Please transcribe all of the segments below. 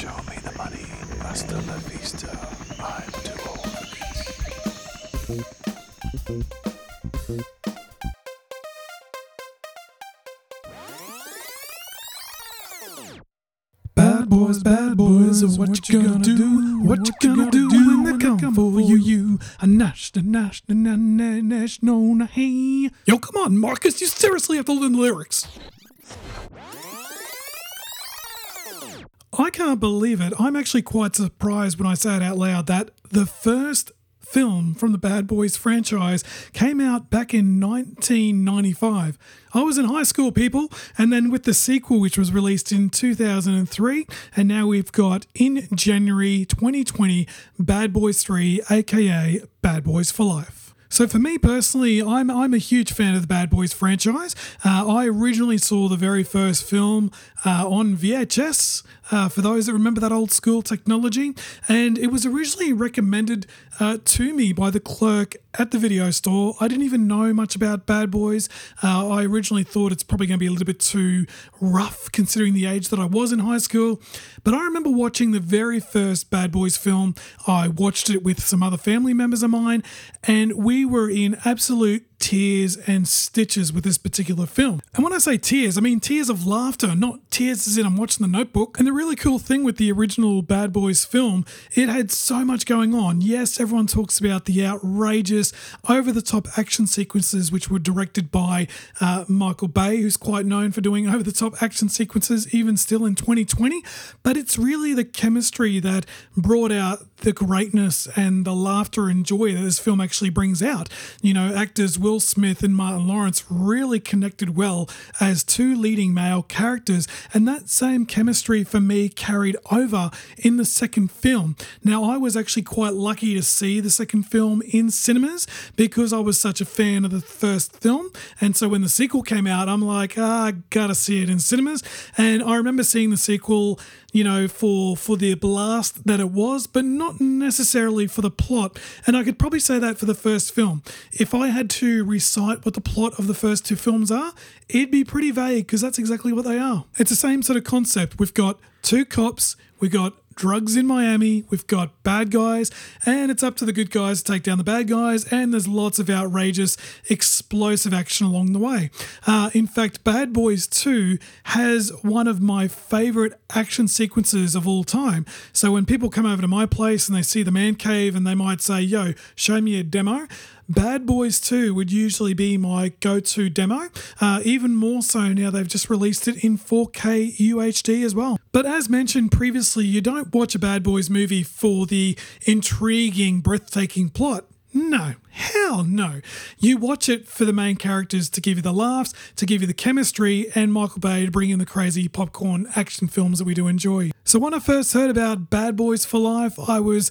Show me the money, Hasta la vista. I'm too old for this. Bad boys, bad boys, what you gonna do? What you gonna do when they come for you? A nash, a nash, a nash, nash, no, hey. Yo, come on, Marcus, you seriously have to learn the lyrics. I can't believe it. I'm actually quite surprised when I say it out loud that the first film from the Bad Boys franchise came out back in 1995. I was in high school, people, and then with the sequel, which was released in 2003, and now we've got in January 2020 Bad Boys 3, aka Bad Boys for Life. So for me personally, I'm I'm a huge fan of the Bad Boys franchise. Uh, I originally saw the very first film uh, on VHS. Uh, for those that remember that old school technology, and it was originally recommended uh, to me by the clerk at the video store. I didn't even know much about Bad Boys. Uh, I originally thought it's probably going to be a little bit too rough considering the age that I was in high school. But I remember watching the very first Bad Boys film. I watched it with some other family members of mine, and we were in absolute tears and stitches with this particular film. And when I say tears, I mean tears of laughter, not tears as in I'm watching the notebook. And the really cool thing with the original Bad Boys film, it had so much going on. Yes, everyone talks about the outrageous, over the top action sequences, which were directed by uh, Michael Bay, who's quite known for doing over the top action sequences, even still in 2020. But it's really the chemistry that brought out the greatness and the laughter and joy that this film actually brings out. You know, actors Will Smith and Martin Lawrence really connected well as two leading male characters, and that same chemistry for me carried over in the second film. Now, I was actually quite lucky to see the second film in cinemas because I was such a fan of the first film, and so when the sequel came out, I'm like, ah, I gotta see it in cinemas. And I remember seeing the sequel you know, for for the blast that it was, but not necessarily for the plot. And I could probably say that for the first film. If I had to recite what the plot of the first two films are, it'd be pretty vague because that's exactly what they are. It's the same sort of concept. We've got two cops, we've got drugs in Miami, we've got bad guys, and it's up to the good guys to take down the bad guys, and there's lots of outrageous, explosive action along the way. Uh, in fact, Bad Boys 2 has one of my favorite action sequences of all time. So when people come over to my place and they see the man cave and they might say, Yo, show me a demo. Bad Boys 2 would usually be my go to demo, uh, even more so now they've just released it in 4K UHD as well. But as mentioned previously, you don't watch a Bad Boys movie for the intriguing, breathtaking plot. No, hell no. You watch it for the main characters to give you the laughs, to give you the chemistry, and Michael Bay to bring in the crazy popcorn action films that we do enjoy. So when I first heard about Bad Boys for Life, I was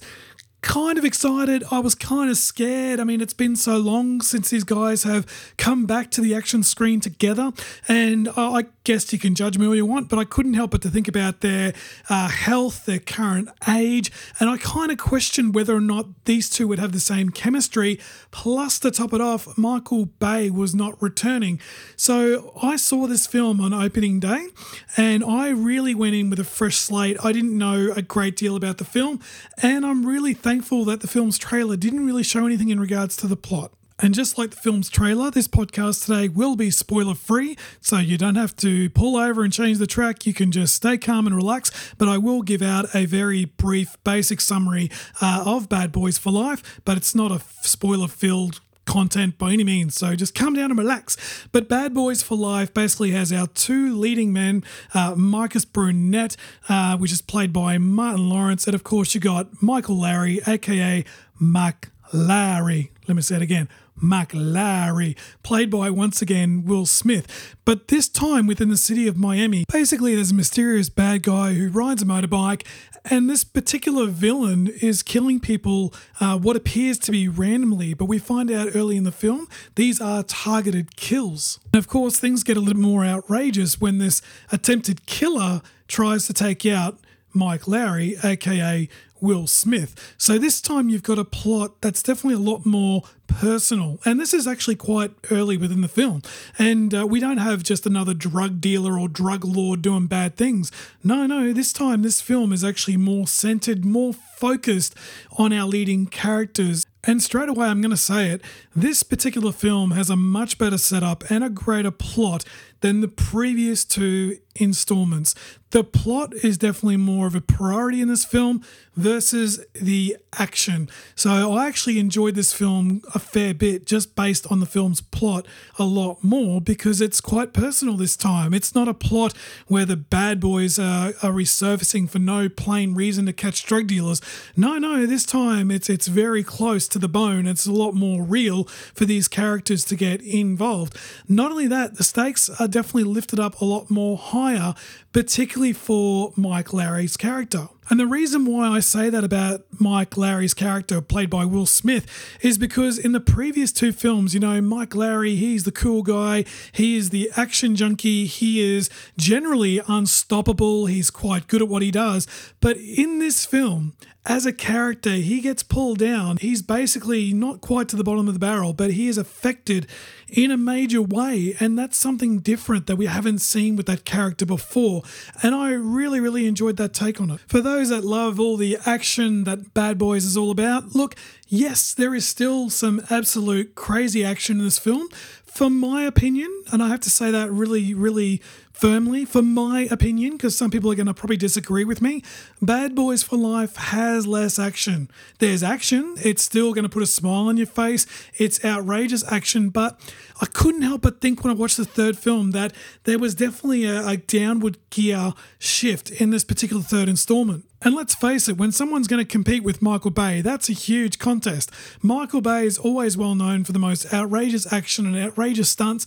kind of excited. I was kind of scared. I mean, it's been so long since these guys have come back to the action screen together. And I guess you can judge me all you want, but I couldn't help but to think about their uh, health, their current age. And I kind of questioned whether or not these two would have the same chemistry. Plus, to top it off, Michael Bay was not returning. So I saw this film on opening day and I really went in with a fresh slate. I didn't know a great deal about the film. And I'm really thankful thankful that the film's trailer didn't really show anything in regards to the plot. And just like the film's trailer, this podcast today will be spoiler free, so you don't have to pull over and change the track. You can just stay calm and relax. But I will give out a very brief, basic summary uh, of Bad Boys for Life, but it's not a spoiler filled content by any means. So just calm down and relax. But Bad Boys for Life basically has our two leading men, uh, Marcus Burnett, uh, which is played by Martin Lawrence, and of course you got Michael Lowrey, aka Mac Larry. Let me say it again. Mac Larry, played by once again Will Smith, but this time within the city of Miami. Basically, there's a mysterious bad guy who rides a motorbike, and this particular villain is killing people uh, what appears to be randomly, but we find out early in the film these are targeted kills. And of course, things get a little more outrageous when this attempted killer tries to take out Mike Lowrey, aka Will Smith. So this time you've got a plot that's definitely a lot more personal. And this is actually quite early within the film. And uh, we don't have just another drug dealer or drug lord doing bad things. No, no, this time this film is actually more centered, more focused on our leading characters. And straight away, I'm going to say it this particular film has a much better setup and a greater plot than the previous two installments. The plot is definitely more of a priority in this film versus the action. So I actually enjoyed this film a fair bit just based on the film's plot a lot more because it's quite personal this time. It's not a plot where the bad boys are, are resurfacing for no plain reason to catch drug dealers. No, no, this time it's it's very close to the bone. It's a lot more real for these characters to get involved. Not only that, the stakes are definitely lifted up a lot more higher, particularly for Mike Larry's character. And the reason why I say that about Mike Larry's character, played by Will Smith, is because in the previous two films, you know, Mike Larry, he's the cool guy, he is the action junkie, he is generally unstoppable, he's quite good at what he does. But in this film, as a character, he gets pulled down. He's basically not quite to the bottom of the barrel, but he is affected in a major way. And that's something different that we haven't seen with that character before. And I really, really enjoyed that take on it. For those that love all the action that Bad Boys is all about, look, yes, there is still some absolute crazy action in this film. For my opinion, and I have to say that really, really firmly, for my opinion, because some people are going to probably disagree with me, Bad Boys for Life has less action. There's action, it's still going to put a smile on your face, it's outrageous action, but I couldn't help but think when I watched the third film that there was definitely a, a downward gear shift in this particular third installment. And let's face it, when someone's going to compete with Michael Bay, that's a huge contest. Michael Bay is always well known for the most outrageous action and outrageous stunts,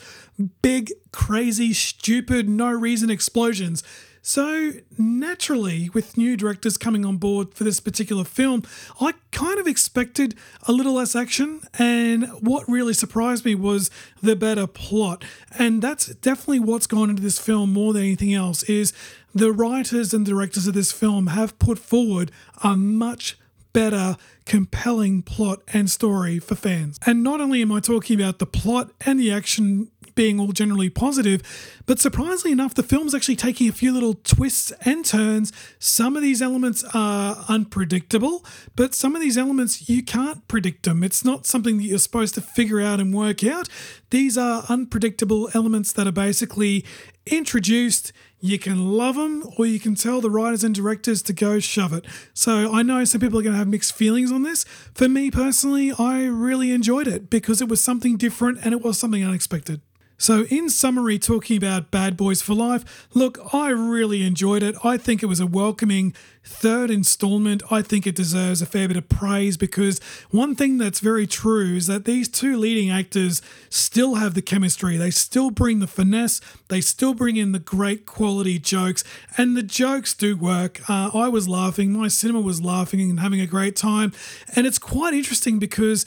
big, crazy, stupid, no reason explosions. So, naturally, with new directors coming on board for this particular film, I kind of expected a little less action. And what really surprised me was the better plot. And that's definitely what's gone into this film more than anything else is the writers and directors of this film have put forward a much better, compelling plot and story for fans. And not only am I talking about the plot and the action being all generally positive, but surprisingly enough, the film's actually taking a few little twists and turns. Some of these elements are unpredictable, but some of these elements you can't predict them. It's not something that you're supposed to figure out and work out. These are unpredictable elements that are basically introduced you can love them or you can tell the writers and directors to go shove it. So I know some people are going to have mixed feelings on this. For me personally, I really enjoyed it because it was something different and it was something unexpected. So, in summary, talking about Bad Boys for Life, look, I really enjoyed it. I think it was a welcoming third installment. I think it deserves a fair bit of praise because one thing that's very true is that these two leading actors still have the chemistry. They still bring the finesse, they still bring in the great quality jokes, and the jokes do work. Uh, I was laughing, my cinema was laughing and having a great time. And it's quite interesting because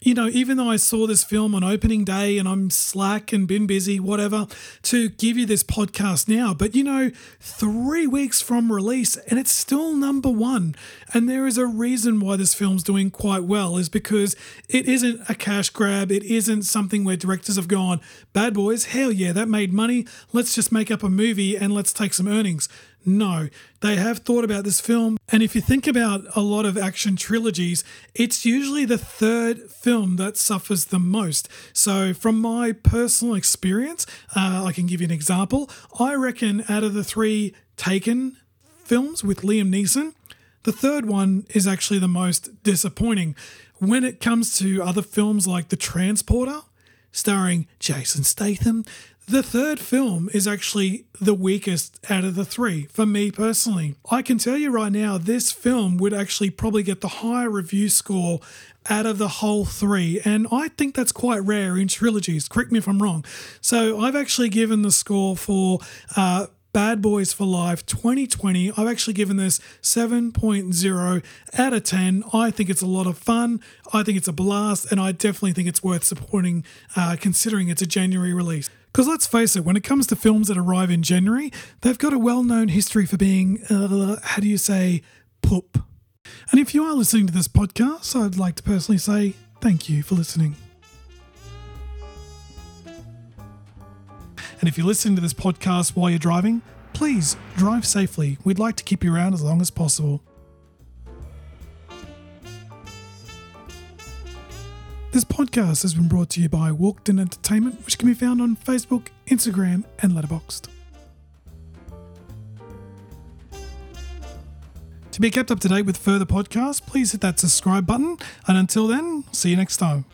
you know, even though I saw this film on opening day and I'm slack and been busy, whatever, to give you this podcast now, but you know, three weeks from release and it's still number one. And there is a reason why this film's doing quite well, is because it isn't a cash grab. It isn't something where directors have gone, bad boys, hell yeah, that made money. Let's just make up a movie and let's take some earnings. No, they have thought about this film. And if you think about a lot of action trilogies, it's usually the third film that suffers the most. So, from my personal experience, uh, I can give you an example. I reckon out of the three Taken films with Liam Neeson, the third one is actually the most disappointing. When it comes to other films like The Transporter, starring Jason Statham, the third film is actually the weakest out of the three for me personally. I can tell you right now, this film would actually probably get the higher review score out of the whole three, and I think that's quite rare in trilogies. Correct me if I'm wrong. So I've actually given the score for uh, Bad Boys for Life 2020. I've actually given this 7.0 out of 10. I think it's a lot of fun. I think it's a blast, and I definitely think it's worth supporting uh, considering it's a January release. Because let's face it, when it comes to films that arrive in January, they've got a well known history for being, uh, how do you say, poop. And if you are listening to this podcast, I'd like to personally say thank you for listening. And if you're listening to this podcast while you're driving, please drive safely. We'd like to keep you around as long as possible. This podcast has been brought to you by Walked In Entertainment, which can be found on Facebook, Instagram, and Letterboxd. To be kept up to date with further podcasts, please hit that subscribe button. And until then, see you next time.